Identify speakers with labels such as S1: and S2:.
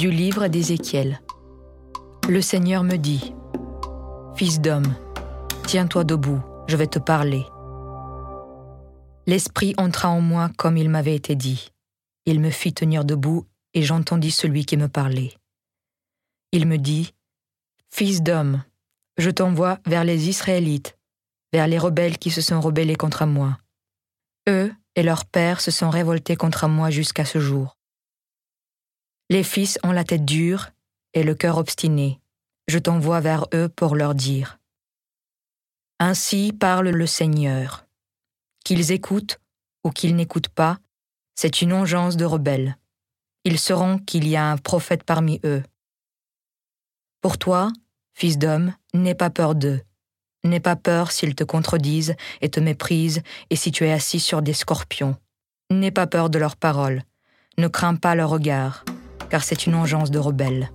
S1: Du livre d'Ézéchiel. Le Seigneur me dit, Fils d'homme, tiens-toi debout, je vais te parler. L'Esprit entra en moi comme il m'avait été dit. Il me fit tenir debout et j'entendis celui qui me parlait. Il me dit, Fils d'homme, je t'envoie vers les Israélites, vers les rebelles qui se sont rebellés contre moi. Eux et leurs pères se sont révoltés contre moi jusqu'à ce jour. Les fils ont la tête dure et le cœur obstiné. Je t'envoie vers eux pour leur dire. Ainsi parle le Seigneur. Qu'ils écoutent ou qu'ils n'écoutent pas, c'est une ongeance de rebelles. Ils sauront qu'il y a un prophète parmi eux. Pour toi, fils d'homme, n'aie pas peur d'eux. N'aie pas peur s'ils te contredisent et te méprisent et si tu es assis sur des scorpions. N'aie pas peur de leurs paroles. Ne crains pas leur regard, car c'est une ongeance de rebelles.